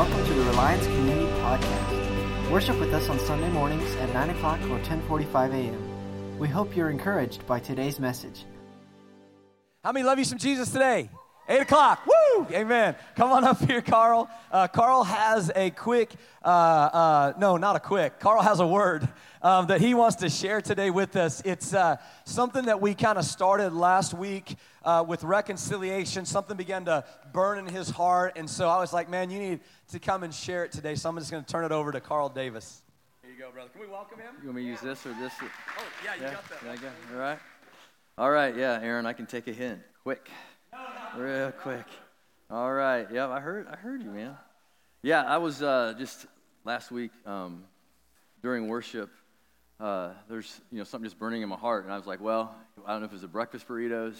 Welcome to the Reliance Community Podcast. Worship with us on Sunday mornings at 9 o'clock or 1045 a.m. We hope you're encouraged by today's message. How many love you some Jesus today? Eight o'clock. Woo! Amen. Come on up here, Carl. Uh, Carl has a quick, uh, uh, no, not a quick. Carl has a word um, that he wants to share today with us. It's uh, something that we kind of started last week uh, with reconciliation. Something began to burn in his heart. And so I was like, man, you need to come and share it today. So I'm just going to turn it over to Carl Davis. Here you go, brother. Can we welcome him? You want me to use this or this? Oh, yeah, you yeah? got that. Yeah, I got it. All right. All right, yeah, Aaron, I can take a hint. Quick. Real quick. All right. Yeah, I heard I heard you, man. Yeah, I was uh, just last week um, during worship. Uh, there's you know something just burning in my heart, and I was like, well, I don't know if it was the breakfast burritos,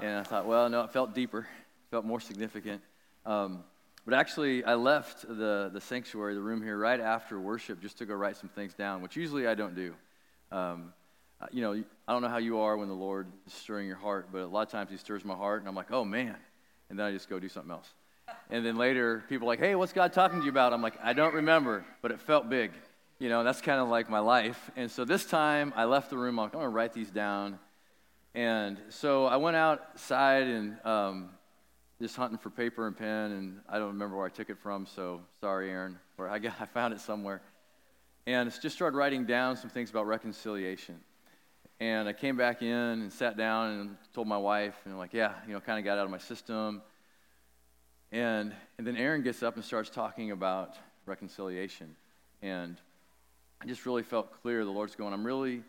and I thought, well, no, it felt deeper, felt more significant. Um, but actually, I left the the sanctuary, the room here, right after worship, just to go write some things down, which usually I don't do. Um, you know, I don't know how you are when the Lord is stirring your heart, but a lot of times He stirs my heart, and I'm like, oh man, and then I just go do something else. And then later, people are like, hey, what's God talking to you about? I'm like, I don't remember, but it felt big. You know, that's kind of like my life. And so this time, I left the room. I'm like, I'm going to write these down. And so I went outside and um, just hunting for paper and pen, and I don't remember where I took it from, so sorry, Aaron, or I, got, I found it somewhere. And just started writing down some things about reconciliation. And I came back in and sat down and told my wife, and like, yeah, you know, kind of got out of my system. And, and then Aaron gets up and starts talking about reconciliation. And I just really felt clear the Lord's going, I'm really,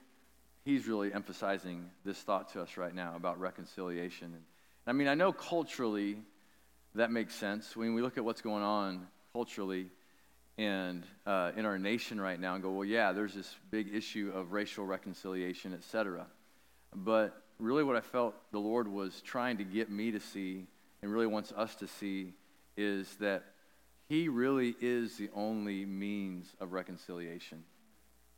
He's really emphasizing this thought to us right now about reconciliation. And, I mean, I know culturally that makes sense. When we look at what's going on culturally and uh, in our nation right now and go, well, yeah, there's this big issue of racial reconciliation, et cetera. But really, what I felt the Lord was trying to get me to see and really wants us to see is that He really is the only means of reconciliation.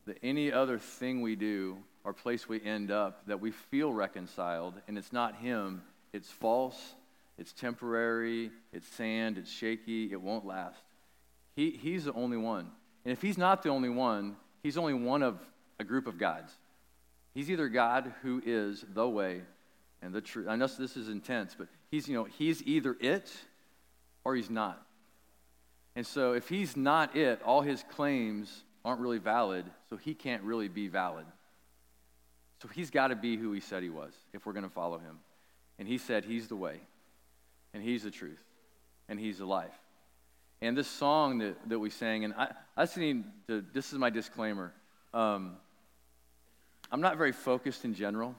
That any other thing we do or place we end up that we feel reconciled, and it's not Him, it's false, it's temporary, it's sand, it's shaky, it won't last. He, he's the only one. And if he's not the only one, he's only one of a group of gods. He's either God who is the way and the truth. I know this is intense, but he's, you know, he's either it or he's not. And so if he's not it, all his claims aren't really valid, so he can't really be valid. So he's got to be who he said he was if we're going to follow him. And he said he's the way, and he's the truth, and he's the life. And this song that, that we sang, and I, I just need to, this is my disclaimer. Um, I'm not very focused in general,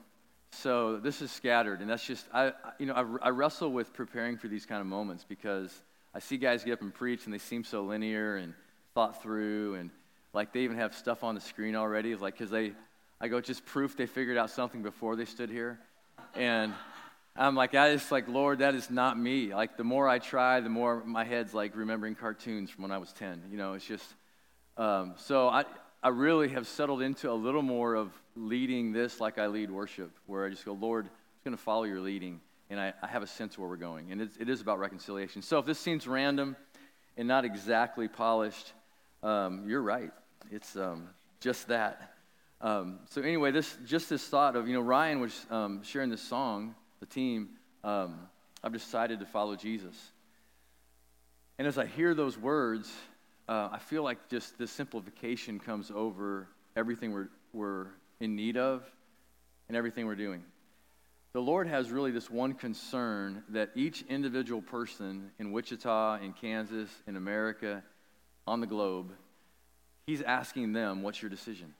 so this is scattered, and that's just, I, you know, I, I wrestle with preparing for these kind of moments because I see guys get up and preach, and they seem so linear and thought through, and like they even have stuff on the screen already, like, because they, I go, just proof they figured out something before they stood here. And I'm like, I just like, Lord, that is not me. Like, the more I try, the more my head's like remembering cartoons from when I was 10. You know, it's just, um, so I, I really have settled into a little more of leading this like I lead worship, where I just go, Lord, I'm just going to follow your leading, and I, I, have a sense where we're going. And it is about reconciliation. So if this seems random and not exactly polished, um, you're right. It's um, just that. Um, so anyway, this just this thought of, you know, Ryan was um, sharing this song the team, um, I've decided to follow Jesus. And as I hear those words, uh, I feel like just this simplification comes over everything we're, we're in need of and everything we're doing. The Lord has really this one concern that each individual person in Wichita, in Kansas, in America, on the globe, He's asking them, What's your decision?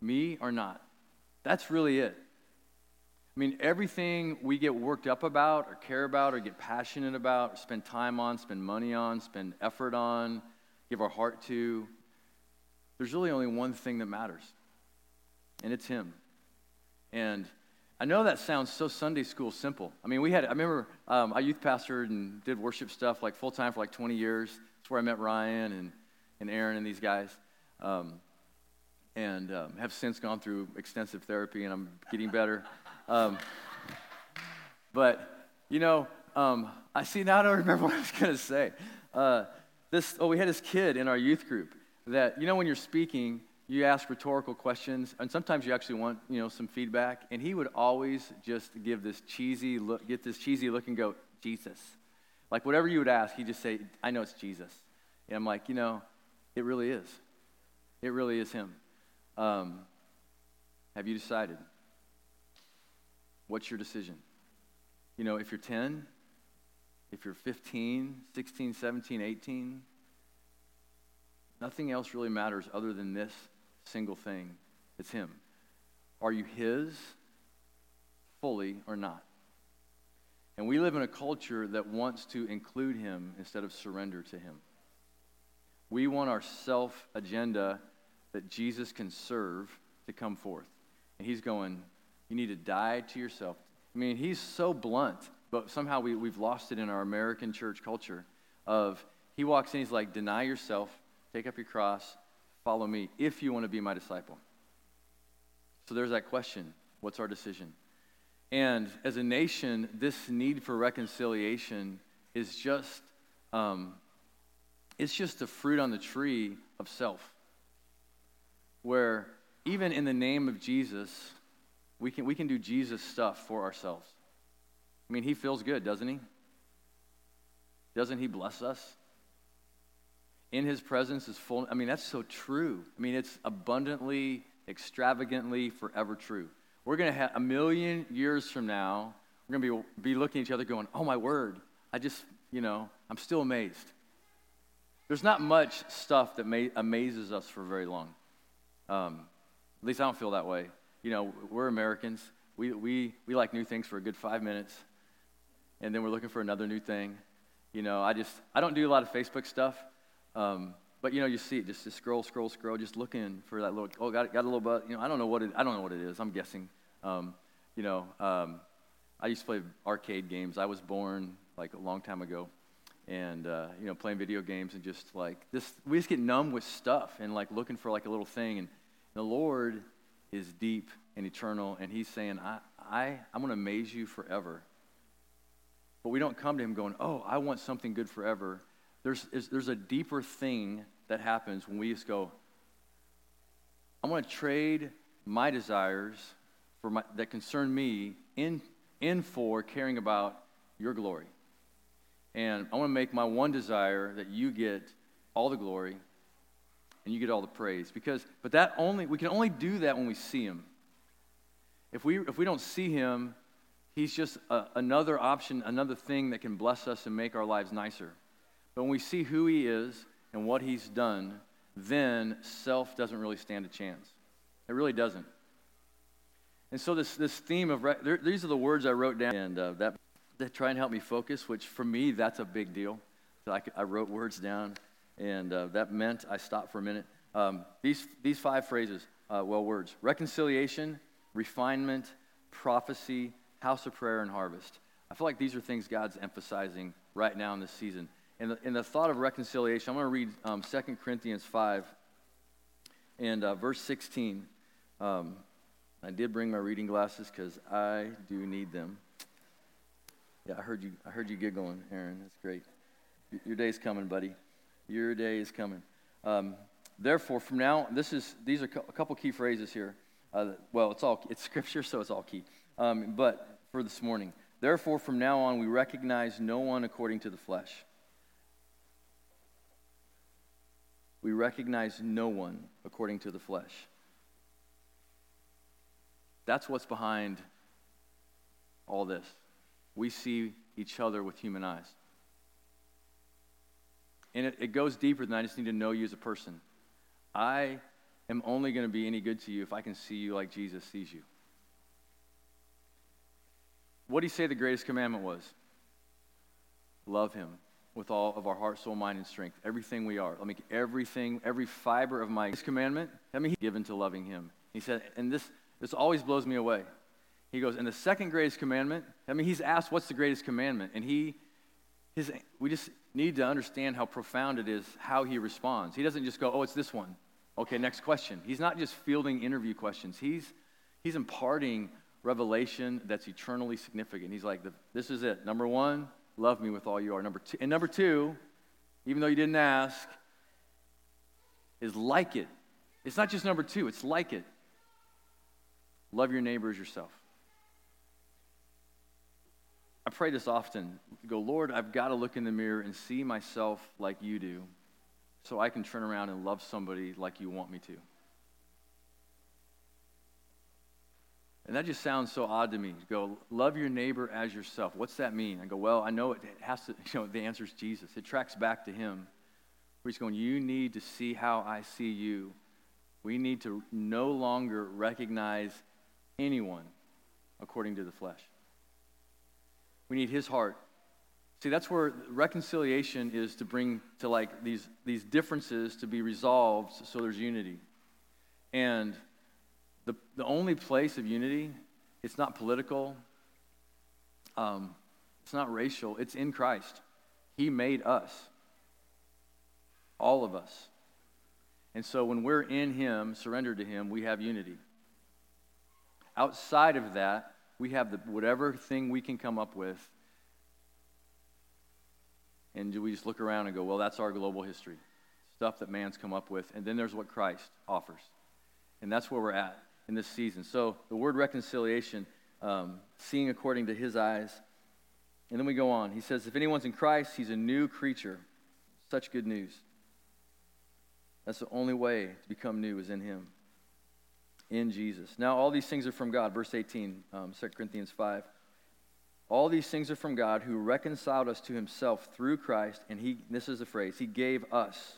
Me or not? That's really it. I mean, everything we get worked up about or care about or get passionate about, or spend time on, spend money on, spend effort on, give our heart to, there's really only one thing that matters, and it's Him. And I know that sounds so Sunday school simple. I mean, we had, I remember um, I youth pastored and did worship stuff like full time for like 20 years. That's where I met Ryan and, and Aaron and these guys. Um, and um, have since gone through extensive therapy, and I'm getting better. Um, but, you know, um, I see now I don't remember what I was going to say. Uh, this, oh, we had this kid in our youth group that, you know, when you're speaking, you ask rhetorical questions, and sometimes you actually want, you know, some feedback. And he would always just give this cheesy look, get this cheesy look and go, Jesus. Like whatever you would ask, he'd just say, I know it's Jesus. And I'm like, you know, it really is. It really is him. Um, have you decided? What's your decision? You know, if you're 10, if you're 15, 16, 17, 18, nothing else really matters other than this single thing. It's Him. Are you His fully or not? And we live in a culture that wants to include Him instead of surrender to Him. We want our self agenda that Jesus can serve to come forth. And He's going, You need to die to yourself. I mean, He's so blunt, but somehow we, we've lost it in our American church culture of He walks in, He's like, Deny yourself, take up your cross, follow me if you want to be my disciple. So there's that question what's our decision? And as a nation, this need for reconciliation is just, um, it's just a fruit on the tree of self. Where even in the name of Jesus, we can, we can do Jesus stuff for ourselves. I mean, he feels good, doesn't he? Doesn't he bless us? in his presence is full. I mean, that's so true. I mean, it's abundantly, extravagantly, forever true. We're going to have a million years from now, we're going to be, be looking at each other going, oh my word, I just, you know, I'm still amazed. There's not much stuff that may, amazes us for very long. Um, at least I don't feel that way. You know, we're Americans. We, we, we like new things for a good five minutes, and then we're looking for another new thing. You know, I just, I don't do a lot of Facebook stuff um, but you know, you see it just, just scroll, scroll, scroll, just looking for that little. Oh, got got a little bit. You know, I don't know what it. I don't know what it is. I'm guessing. Um, you know, um, I used to play arcade games. I was born like a long time ago, and uh, you know, playing video games and just like this. We just get numb with stuff and like looking for like a little thing. And the Lord is deep and eternal, and He's saying, I, I, I'm going to amaze you forever. But we don't come to Him going, Oh, I want something good forever there's, there's a deeper thing that happens when we just go, I'm going to trade my desires for my, that concern me in, in for caring about your glory. And I want to make my one desire that you get all the glory and you get all the praise. Because, but that only, we can only do that when we see him. If we, if we don't see him, he's just a, another option, another thing that can bless us and make our lives nicer. But when we see who he is and what he's done, then self doesn't really stand a chance. It really doesn't. And so this, this theme of, there, these are the words I wrote down, and uh, that, that try and help me focus, which for me, that's a big deal. So I, I wrote words down, and uh, that meant I stopped for a minute. Um, these, these five phrases, uh, well, words reconciliation, refinement, prophecy, house of prayer, and harvest. I feel like these are things God's emphasizing right now in this season. And the, in the thought of reconciliation, I'm going to read um, 2 Corinthians 5 and uh, verse 16. Um, I did bring my reading glasses because I do need them. Yeah, I heard you. I heard you giggling, Aaron. That's great. Your day's coming, buddy. Your day is coming. Um, therefore, from now, this is these are a couple key phrases here. Uh, well, it's all it's scripture, so it's all key. Um, but for this morning, therefore, from now on, we recognize no one according to the flesh. we recognize no one according to the flesh. That's what's behind all this. We see each other with human eyes. And it, it goes deeper than I just need to know you as a person. I am only going to be any good to you if I can see you like Jesus sees you. What did he say the greatest commandment was? Love him with all of our heart, soul, mind, and strength. Everything we are. Let me everything, every fiber of my commandment, let me given to loving him. He said, and this this always blows me away. He goes, and the second greatest commandment, I mean, he's asked what's the greatest commandment, and he his we just need to understand how profound it is how he responds. He doesn't just go, Oh, it's this one. Okay, next question. He's not just fielding interview questions. He's he's imparting revelation that's eternally significant. He's like, This is it. Number one, love me with all you are. Number two, and number two, even though you didn't ask, is like it. It's not just number two, it's like it. Love your neighbor as yourself. I pray this often. Go, Lord, I've got to look in the mirror and see myself like you do so I can turn around and love somebody like you want me to. And that just sounds so odd to me. Go, love your neighbor as yourself. What's that mean? I go, well, I know it has to, you know, the answer is Jesus. It tracks back to him. Where he's going, you need to see how I see you. We need to no longer recognize anyone according to the flesh. We need his heart. See, that's where reconciliation is to bring to like these, these differences to be resolved so there's unity. And the, the only place of unity, it's not political, um, it's not racial, it's in Christ. He made us, all of us. And so when we're in Him, surrendered to Him, we have unity. Outside of that, we have the, whatever thing we can come up with. And do we just look around and go, well, that's our global history? Stuff that man's come up with. And then there's what Christ offers. And that's where we're at in this season. So the word reconciliation, um, seeing according to his eyes. And then we go on. He says, if anyone's in Christ, he's a new creature. Such good news. That's the only way to become new is in him, in Jesus. Now, all these things are from God. Verse 18, um, 2 Corinthians 5. All these things are from God who reconciled us to himself through Christ, and he, this is the phrase, he gave us,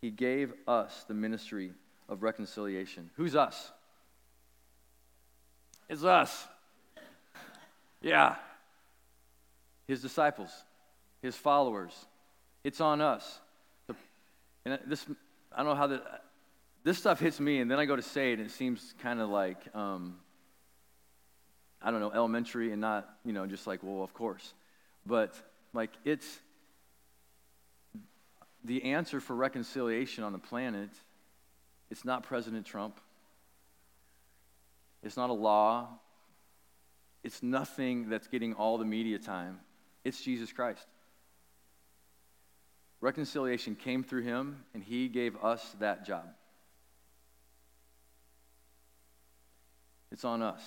he gave us the ministry of reconciliation. Who's us? It's us. Yeah. His disciples, his followers. It's on us. And this, I don't know how the, this stuff hits me, and then I go to say it, and it seems kind of like, um, I don't know, elementary and not, you know, just like, well, of course. But, like, it's the answer for reconciliation on the planet. It's not President Trump. It's not a law. It's nothing that's getting all the media time. It's Jesus Christ. Reconciliation came through him, and he gave us that job. It's on us.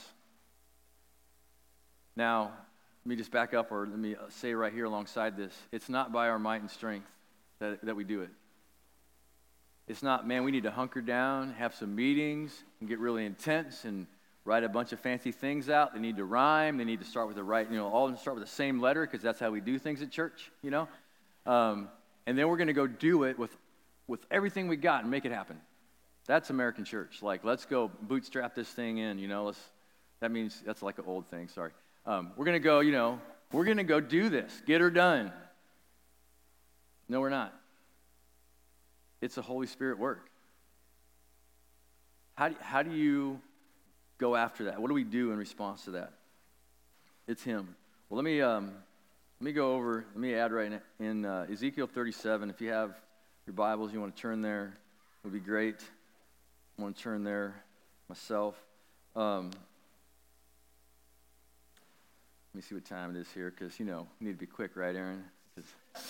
Now, let me just back up, or let me say right here alongside this it's not by our might and strength that, that we do it. It's not, man, we need to hunker down, have some meetings, and get really intense and write a bunch of fancy things out. They need to rhyme. They need to start with the right, you know, all start with the same letter because that's how we do things at church, you know. Um, and then we're going to go do it with, with everything we got and make it happen. That's American church. Like, let's go bootstrap this thing in, you know. Let's, that means that's like an old thing, sorry. Um, we're going to go, you know, we're going to go do this, get her done. No, we're not. It's a Holy Spirit work. How do, how do you go after that? What do we do in response to that? It's Him. Well, let me, um, let me go over, let me add right in uh, Ezekiel 37. If you have your Bibles, you want to turn there, it would be great. I want to turn there myself. Um, let me see what time it is here, because, you know, you need to be quick, right, Aaron?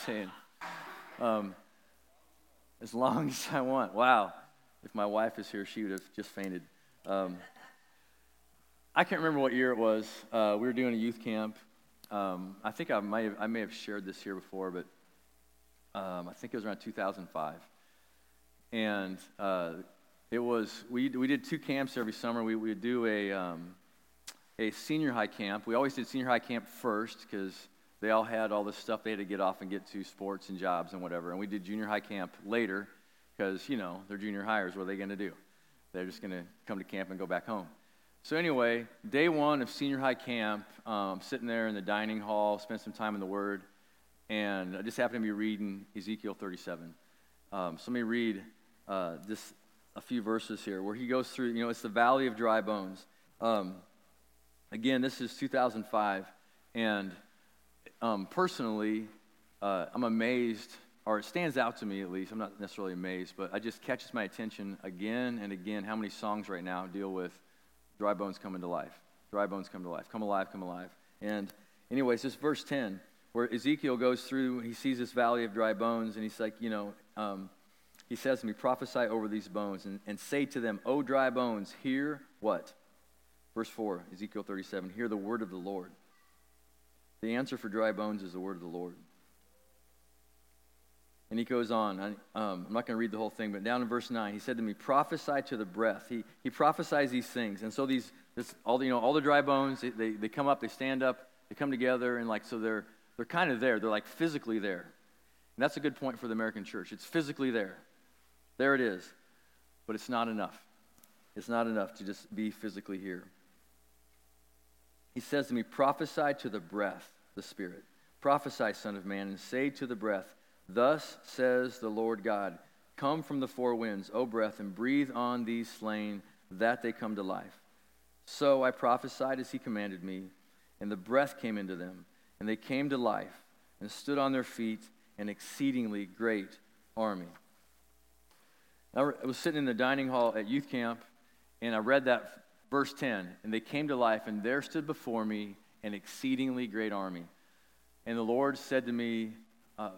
Saying. Um, as long as I want. Wow. If my wife is here, she would have just fainted. Um, I can't remember what year it was. Uh, we were doing a youth camp. Um, I think I, might have, I may have shared this here before, but um, I think it was around 2005. And uh, it was, we, we did two camps every summer. We would do a, um, a senior high camp. We always did senior high camp first because they all had all this stuff they had to get off and get to sports and jobs and whatever. And we did junior high camp later because, you know, they're junior hires. What are they going to do? They're just going to come to camp and go back home. So, anyway, day one of senior high camp, um, sitting there in the dining hall, spent some time in the Word, and I just happened to be reading Ezekiel 37. Um, so, let me read uh, just a few verses here where he goes through, you know, it's the valley of dry bones. Um, again, this is 2005, and um, personally, uh, I'm amazed, or it stands out to me at least. I'm not necessarily amazed, but it just catches my attention again and again how many songs right now deal with dry bones coming to life. Dry bones come to life. Come alive, come alive. And, anyways, this verse 10 where Ezekiel goes through, he sees this valley of dry bones, and he's like, you know, um, he says to me, prophesy over these bones and, and say to them, O dry bones, hear what? Verse 4, Ezekiel 37, hear the word of the Lord. The answer for dry bones is the word of the Lord. And he goes on. I, um, I'm not going to read the whole thing, but down in verse 9, he said to me, prophesy to the breath. He, he prophesies these things. And so these, this, all, the, you know, all the dry bones, they, they, they come up, they stand up, they come together, and like, so they're, they're kind of there. They're like physically there. And that's a good point for the American church. It's physically there. There it is. But it's not enough. It's not enough to just be physically here. He says to me, prophesy to the breath, the Spirit. Prophesy, Son of Man, and say to the breath, Thus says the Lord God, Come from the four winds, O breath, and breathe on these slain, that they come to life. So I prophesied as he commanded me, and the breath came into them, and they came to life, and stood on their feet, an exceedingly great army. I was sitting in the dining hall at youth camp, and I read that verse 10, and they came to life, and there stood before me an exceedingly great army. And the Lord said to me uh,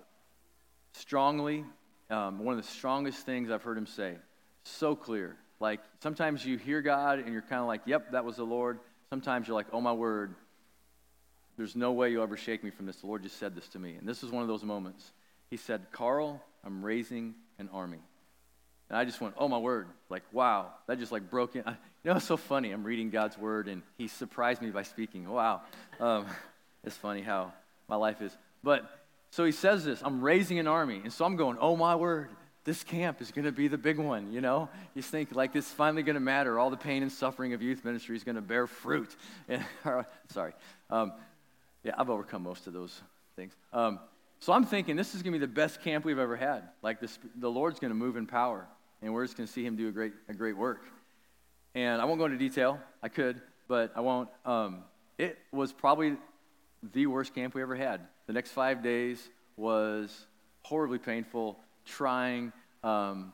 strongly, um, one of the strongest things I've heard him say, so clear. Like sometimes you hear God and you're kind of like, yep, that was the Lord. Sometimes you're like, oh my word, there's no way you'll ever shake me from this. The Lord just said this to me. And this is one of those moments. He said, Carl, I'm raising an army. And I just went, oh my word, like, wow, that just like broke in. You know, it's so funny. I'm reading God's word and he surprised me by speaking. Wow. Um, it's funny how my life is. But so he says this I'm raising an army. And so I'm going, oh my word, this camp is going to be the big one, you know? You think, like, this is finally going to matter. All the pain and suffering of youth ministry is going to bear fruit. And, sorry. Um, yeah, I've overcome most of those things. Um, so I'm thinking this is going to be the best camp we've ever had. Like, this, the Lord's going to move in power, and we're just going to see him do a great, a great work. And I won't go into detail. I could, but I won't. Um, it was probably the worst camp we ever had. The next five days was horribly painful, trying. Um,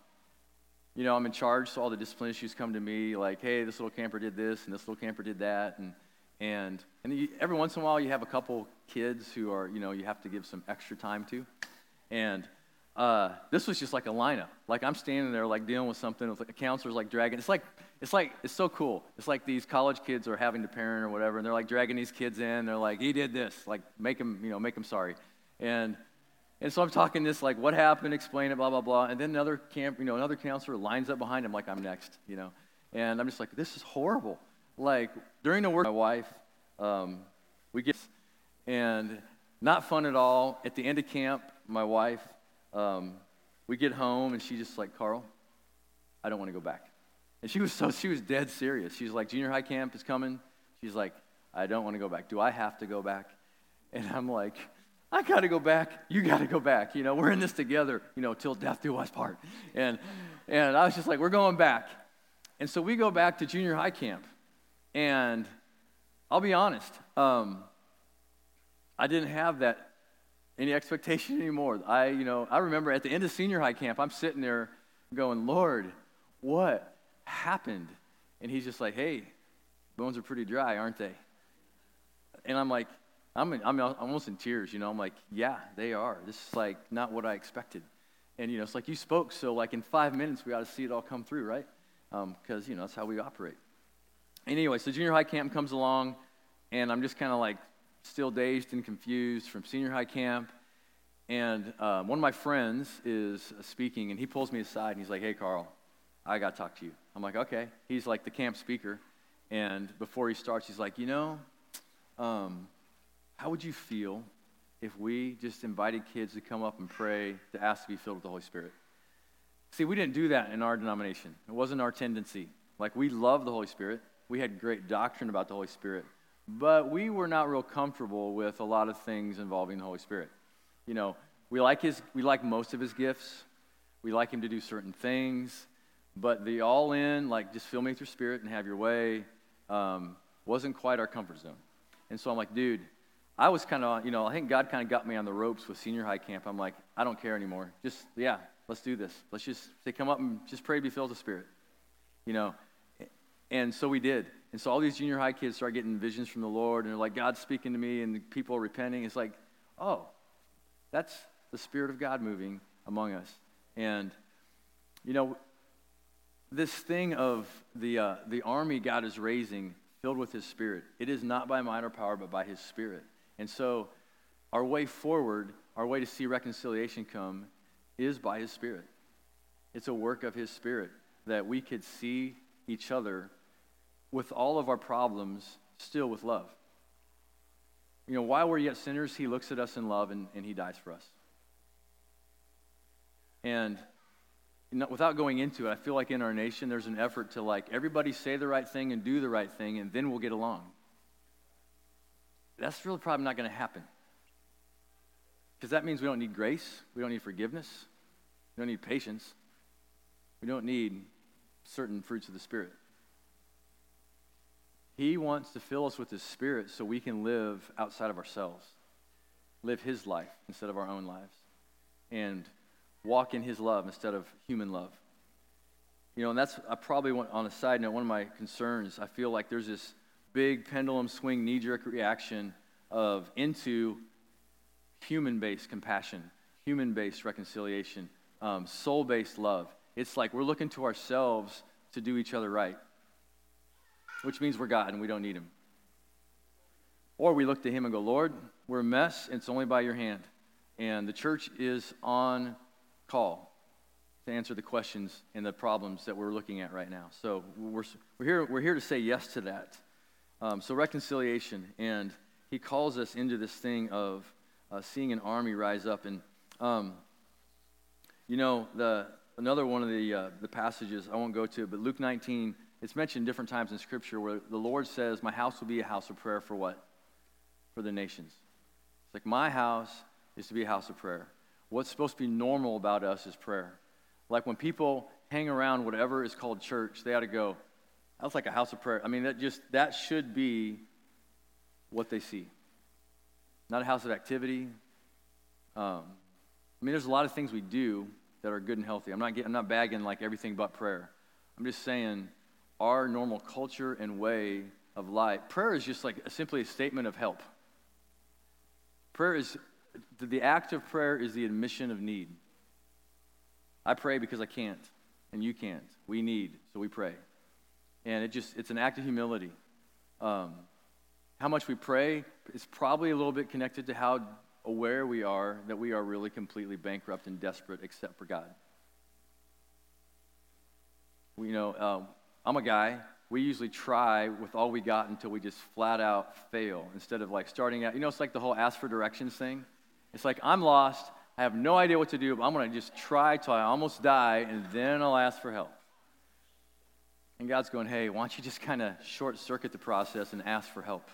you know, I'm in charge, so all the discipline issues come to me, like, hey, this little camper did this, and this little camper did that, and and and you, every once in a while you have a couple kids who are, you know, you have to give some extra time to, and uh, this was just like a lineup. Like I'm standing there, like dealing with something with like, a counselor's like dragging. It's like it's like it's so cool. It's like these college kids are having to parent or whatever, and they're like dragging these kids in. They're like, he did this, like make him, you know, make him sorry. And and so I'm talking this like what happened, explain it, blah blah blah. And then another camp, you know, another counselor lines up behind him like I'm next, you know. And I'm just like, this is horrible. Like during the work, my wife, um, we get and not fun at all. At the end of camp, my wife um, we get home and she's just like, Carl, I don't want to go back. And she was so, she was dead serious. She's like, junior high camp is coming. She's like, I don't want to go back. Do I have to go back? And I'm like, I got to go back. You got to go back. You know, we're in this together, you know, till death do us part. And, and I was just like, we're going back. And so we go back to junior high camp. And I'll be honest, um, I didn't have that any expectation anymore. I, you know, I remember at the end of senior high camp, I'm sitting there going, Lord, what happened? And he's just like, hey, bones are pretty dry, aren't they? And I'm like, I'm, in, I'm almost in tears, you know. I'm like, yeah, they are. This is like not what I expected. And, you know, it's like you spoke, so like in five minutes, we ought to see it all come through, right? Because, um, you know, that's how we operate. Anyway, so junior high camp comes along, and I'm just kind of like still dazed and confused from senior high camp. And um, one of my friends is speaking, and he pulls me aside and he's like, Hey, Carl, I got to talk to you. I'm like, Okay. He's like the camp speaker. And before he starts, he's like, You know, um, how would you feel if we just invited kids to come up and pray to ask to be filled with the Holy Spirit? See, we didn't do that in our denomination, it wasn't our tendency. Like, we love the Holy Spirit, we had great doctrine about the Holy Spirit but we were not real comfortable with a lot of things involving the Holy Spirit. You know, we like his we like most of his gifts. We like him to do certain things, but the all in, like just fill me with your spirit and have your way, um, wasn't quite our comfort zone. And so I'm like, dude, I was kind of, you know, I think God kind of got me on the ropes with senior high camp. I'm like, I don't care anymore. Just, yeah, let's do this. Let's just say, come up and just pray, to be filled with the Spirit. You know, and so we did. And so all these junior high kids start getting visions from the Lord, and they're like, God's speaking to me, and people are repenting. It's like, oh, that's the Spirit of God moving among us. And, you know, this thing of the, uh, the army God is raising filled with His Spirit, it is not by might or power, but by His Spirit. And so, our way forward, our way to see reconciliation come, is by His Spirit. It's a work of His Spirit that we could see each other with all of our problems still with love. You know, while we're yet sinners, He looks at us in love and, and He dies for us. And without going into it, I feel like in our nation there's an effort to like everybody say the right thing and do the right thing, and then we'll get along. That's really probably not going to happen. Because that means we don't need grace, we don't need forgiveness, we don't need patience, we don't need certain fruits of the Spirit. He wants to fill us with His Spirit so we can live outside of ourselves, live His life instead of our own lives, and walk in His love instead of human love. You know, and that's I probably want, on a side note, one of my concerns. I feel like there's this big pendulum swing, knee jerk reaction of into human based compassion, human based reconciliation, um, soul based love. It's like we're looking to ourselves to do each other right, which means we're God and we don't need Him. Or we look to Him and go, Lord, we're a mess, and it's only by your hand. And the church is on call to answer the questions and the problems that we're looking at right now. So we're, we're, here, we're here to say yes to that. Um, so, reconciliation. And He calls us into this thing of uh, seeing an army rise up. And, um, you know, the, another one of the, uh, the passages, I won't go to but Luke 19, it's mentioned different times in Scripture where the Lord says, My house will be a house of prayer for what? For the nations. It's like, my house is to be a house of prayer. What's supposed to be normal about us is prayer. Like when people hang around whatever is called church, they ought to go, that's like a house of prayer. I mean, that just, that should be what they see not a house of activity. Um, I mean, there's a lot of things we do that are good and healthy. I'm not, getting, I'm not bagging like everything but prayer. I'm just saying our normal culture and way of life. Prayer is just like simply a statement of help. Prayer is, the act of prayer is the admission of need. I pray because I can't, and you can't. We need, so we pray. And it just, it's an act of humility. Um, how much we pray is probably a little bit connected to how aware we are that we are really completely bankrupt and desperate except for God. We, know, um, I'm a guy. We usually try with all we got until we just flat out fail instead of like starting out. You know, it's like the whole ask for directions thing. It's like I'm lost. I have no idea what to do, but I'm going to just try till I almost die, and then I'll ask for help. And God's going, hey, why don't you just kind of short circuit the process and ask for help?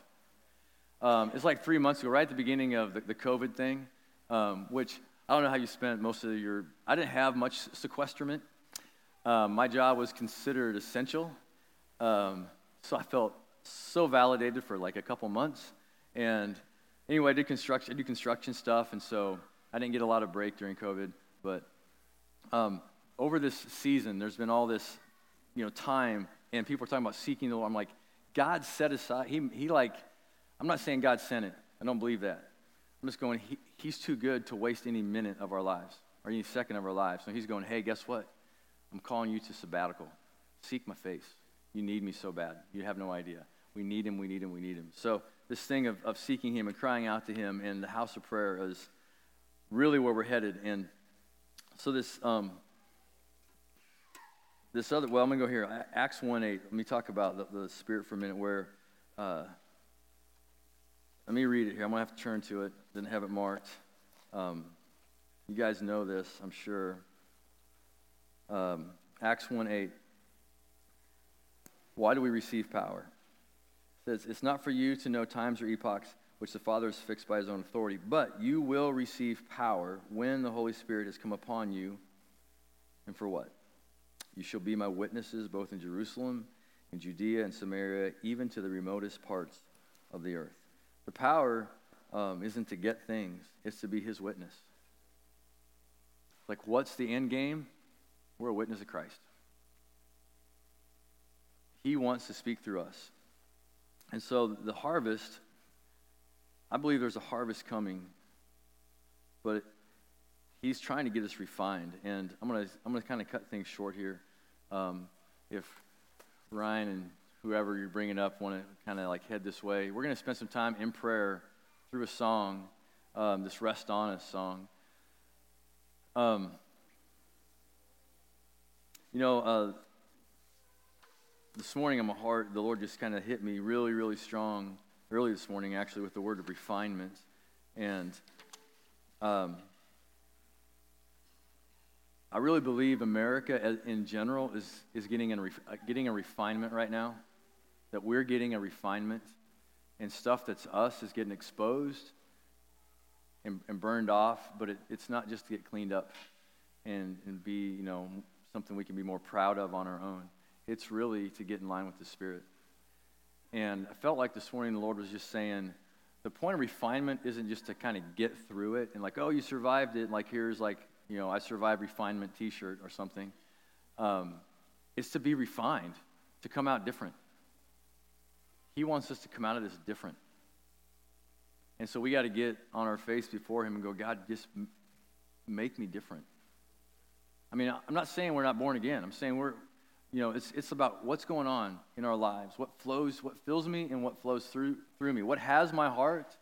Um, it's like three months ago, right at the beginning of the, the COVID thing, um, which I don't know how you spent most of your. I didn't have much sequestrement. Um, my job was considered essential, um, so I felt so validated for like a couple months. And anyway, I did construction. I do construction stuff, and so I didn't get a lot of break during COVID. But um, over this season, there's been all this, you know, time, and people are talking about seeking the Lord. I'm like, God set aside. He he like I'm not saying God sent it. I don't believe that. I'm just going, he, He's too good to waste any minute of our lives or any second of our lives. So He's going, hey, guess what? I'm calling you to sabbatical. Seek my face. You need me so bad. You have no idea. We need Him, we need Him, we need Him. So this thing of, of seeking Him and crying out to Him in the house of prayer is really where we're headed. And so this. Um, this other, well, I'm going to go here. Acts 1 8. Let me talk about the, the Spirit for a minute, where uh, let me read it here. I'm going to have to turn to it. Didn't have it marked. Um, you guys know this, I'm sure. Um, Acts 1 8. Why do we receive power? It says, It's not for you to know times or epochs which the Father has fixed by his own authority, but you will receive power when the Holy Spirit has come upon you. And for what? You shall be my witnesses both in Jerusalem, in Judea, and Samaria, even to the remotest parts of the earth. The power um, isn't to get things, it's to be his witness. Like, what's the end game? We're a witness of Christ. He wants to speak through us. And so the harvest, I believe there's a harvest coming but he's trying to get us refined. And I'm going to I'm gonna kind of cut things short here. Um, if Ryan and whoever you're bringing up want to kind of like head this way, we're going to spend some time in prayer through a song, um, this Rest On Us song. Um, you know, uh, this morning in my heart, the Lord just kind of hit me really, really strong early this morning, actually, with the word of refinement. And um, I really believe America in general is, is getting, a, uh, getting a refinement right now, that we're getting a refinement, and stuff that's us is getting exposed and, and burned off, but it, it's not just to get cleaned up and, and be, you know, something we can be more proud of on our own. It's really to get in line with the Spirit. And I felt like this morning the Lord was just saying, the point of refinement isn't just to kind of get through it and like, oh, you survived it. And Like here's like, you know, I survived refinement T-shirt or something. Um, it's to be refined, to come out different. He wants us to come out of this different. And so we got to get on our face before Him and go, God, just make me different. I mean, I'm not saying we're not born again. I'm saying we're, you know, it's, it's about what's going on in our lives, what flows, what fills me, and what flows through, through me. What has my heart?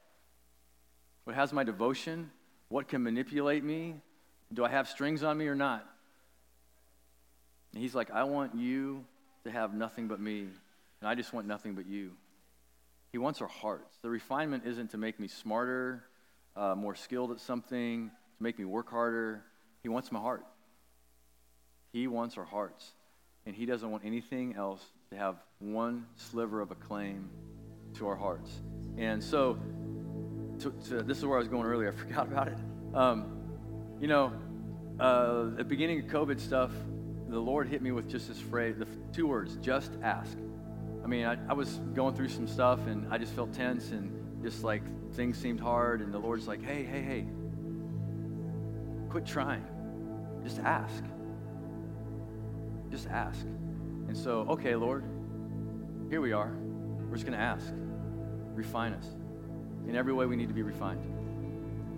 What has my devotion? What can manipulate me? Do I have strings on me or not? And he's like, I want you to have nothing but me, and I just want nothing but you. He wants our hearts. The refinement isn't to make me smarter, uh, more skilled at something, to make me work harder. He wants my heart. He wants our hearts and He doesn't want anything else to have one sliver of a claim to our hearts. And so, to, to, this is where I was going earlier. I forgot about it. Um, you know, uh, at the beginning of COVID stuff, the Lord hit me with just this phrase, the two words, just ask. I mean, I, I was going through some stuff and I just felt tense and just like things seemed hard. And the Lord's like, hey, hey, hey, quit trying. Just ask. Just ask. And so, okay, Lord, here we are. We're just going to ask. Refine us. In every way, we need to be refined.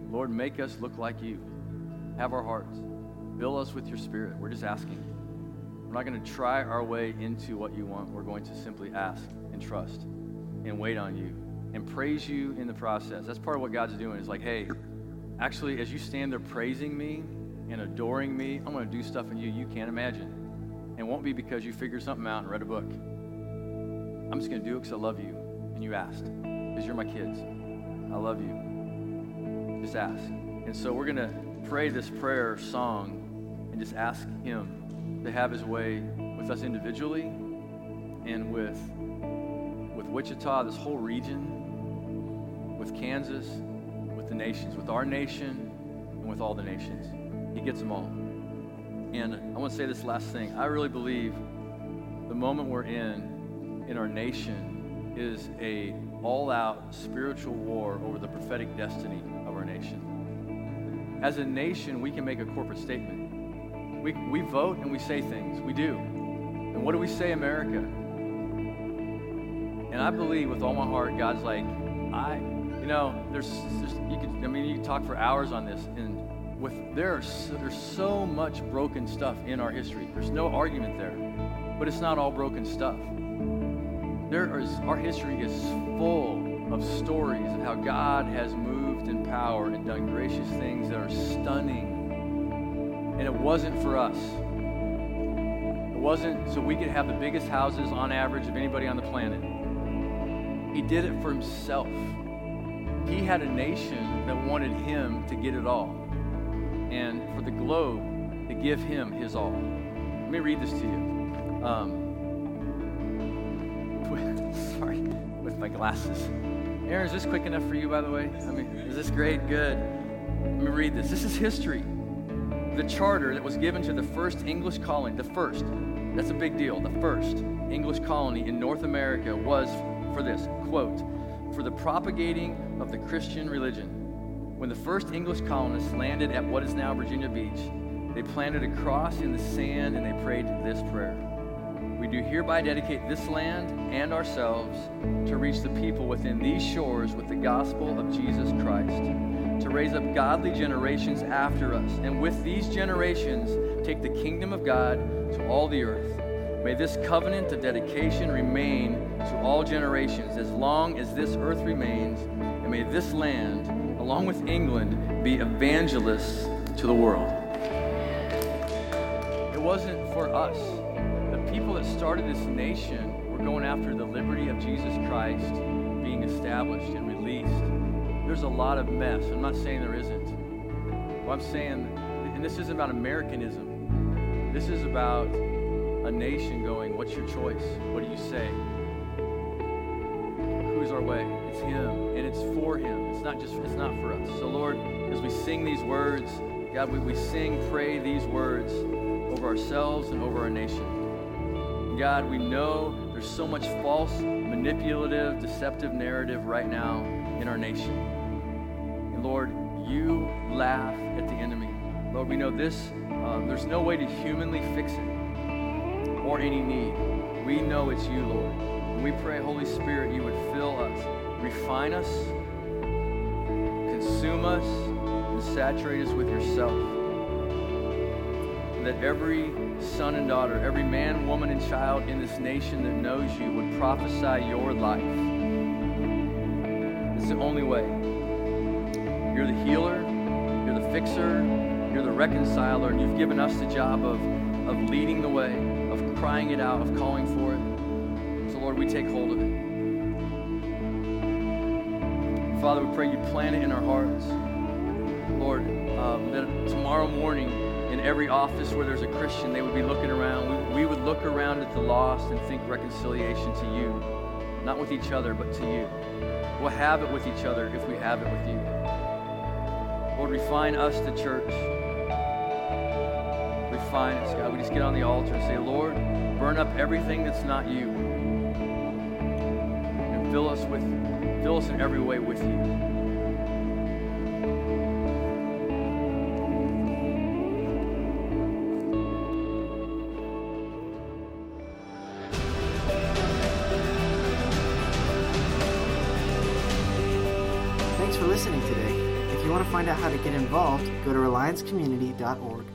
Lord, make us look like you. Have our hearts. Fill us with your spirit. We're just asking. We're not going to try our way into what you want. We're going to simply ask and trust and wait on you and praise you in the process. That's part of what God's doing. Is like, hey, actually, as you stand there praising me and adoring me, I'm going to do stuff in you you can't imagine. And won't be because you figured something out and read a book. I'm just going to do it because I love you. And you asked. Because you're my kids. I love you. Just ask. And so we're going to pray this prayer song and just ask Him to have His way with us individually and with, with Wichita, this whole region, with Kansas, with the nations, with our nation, and with all the nations. He gets them all. And I want to say this last thing. I really believe the moment we're in in our nation is a all-out spiritual war over the prophetic destiny of our nation. As a nation, we can make a corporate statement. We, we vote and we say things. We do. And what do we say, America? And I believe with all my heart, God's like, I, you know, there's, there's you could, I mean, you can talk for hours on this, and with there's there's so much broken stuff in our history. There's no argument there. But it's not all broken stuff. There is our history is full of stories of how God has moved in power and done gracious things that are stunning. And it wasn't for us. It wasn't so we could have the biggest houses on average of anybody on the planet. He did it for himself. He had a nation that wanted him to get it all and for the globe to give him his all. Let me read this to you. Um, sorry, with my glasses. Aaron, is this quick enough for you, by the way? I mean, is this great? Good. Let me read this. This is history. The charter that was given to the first English colony, the first, that's a big deal, the first English colony in North America was for this quote, for the propagating of the Christian religion when the first English colonists landed at what is now Virginia Beach, they planted a cross in the sand and they prayed this prayer. We do hereby dedicate this land and ourselves to reach the people within these shores with the gospel of Jesus Christ. to raise up godly generations after us, and with these generations, take the kingdom of God to all the earth. May this covenant of dedication remain to all generations as long as this earth remains, and may this land, along with England, be evangelists to the world. It wasn't for us. The people that started this nation were going after the liberty of Jesus Christ being established and released. There's a lot of mess. I'm not saying there isn't. I'm saying, and this isn't about Americanism, this is about a nation going, What's your choice? What do you say? Who's our way? It's Him, and it's for Him. It's not just, it's not for us. So, Lord, as we sing these words, God, we, we sing, pray these words over ourselves and over our nation. God, we know there's so much false, manipulative, deceptive narrative right now in our nation. And Lord, you laugh at the enemy. Lord, we know this, um, there's no way to humanly fix it or any need. We know it's you, Lord. And we pray, Holy Spirit, you would fill us, refine us, consume us, and saturate us with yourself. That every son and daughter, every man, woman, and child in this nation that knows you would prophesy your life. It's the only way. You're the healer, you're the fixer, you're the reconciler, and you've given us the job of, of leading the way of crying it out, of calling for it. Lord, we take hold of it. Father, we pray you plant it in our hearts. Lord, um, that tomorrow morning, in every office where there's a Christian, they would be looking around. We, we would look around at the lost and think reconciliation to you, not with each other, but to you. We'll have it with each other if we have it with you. Lord, refine us, the church Refine us, God, we just get on the altar and say, Lord, burn up everything that's not you. Fill us with fill us in every way with you. Thanks for listening today. If you want to find out how to get involved, go to reliancecommunity.org.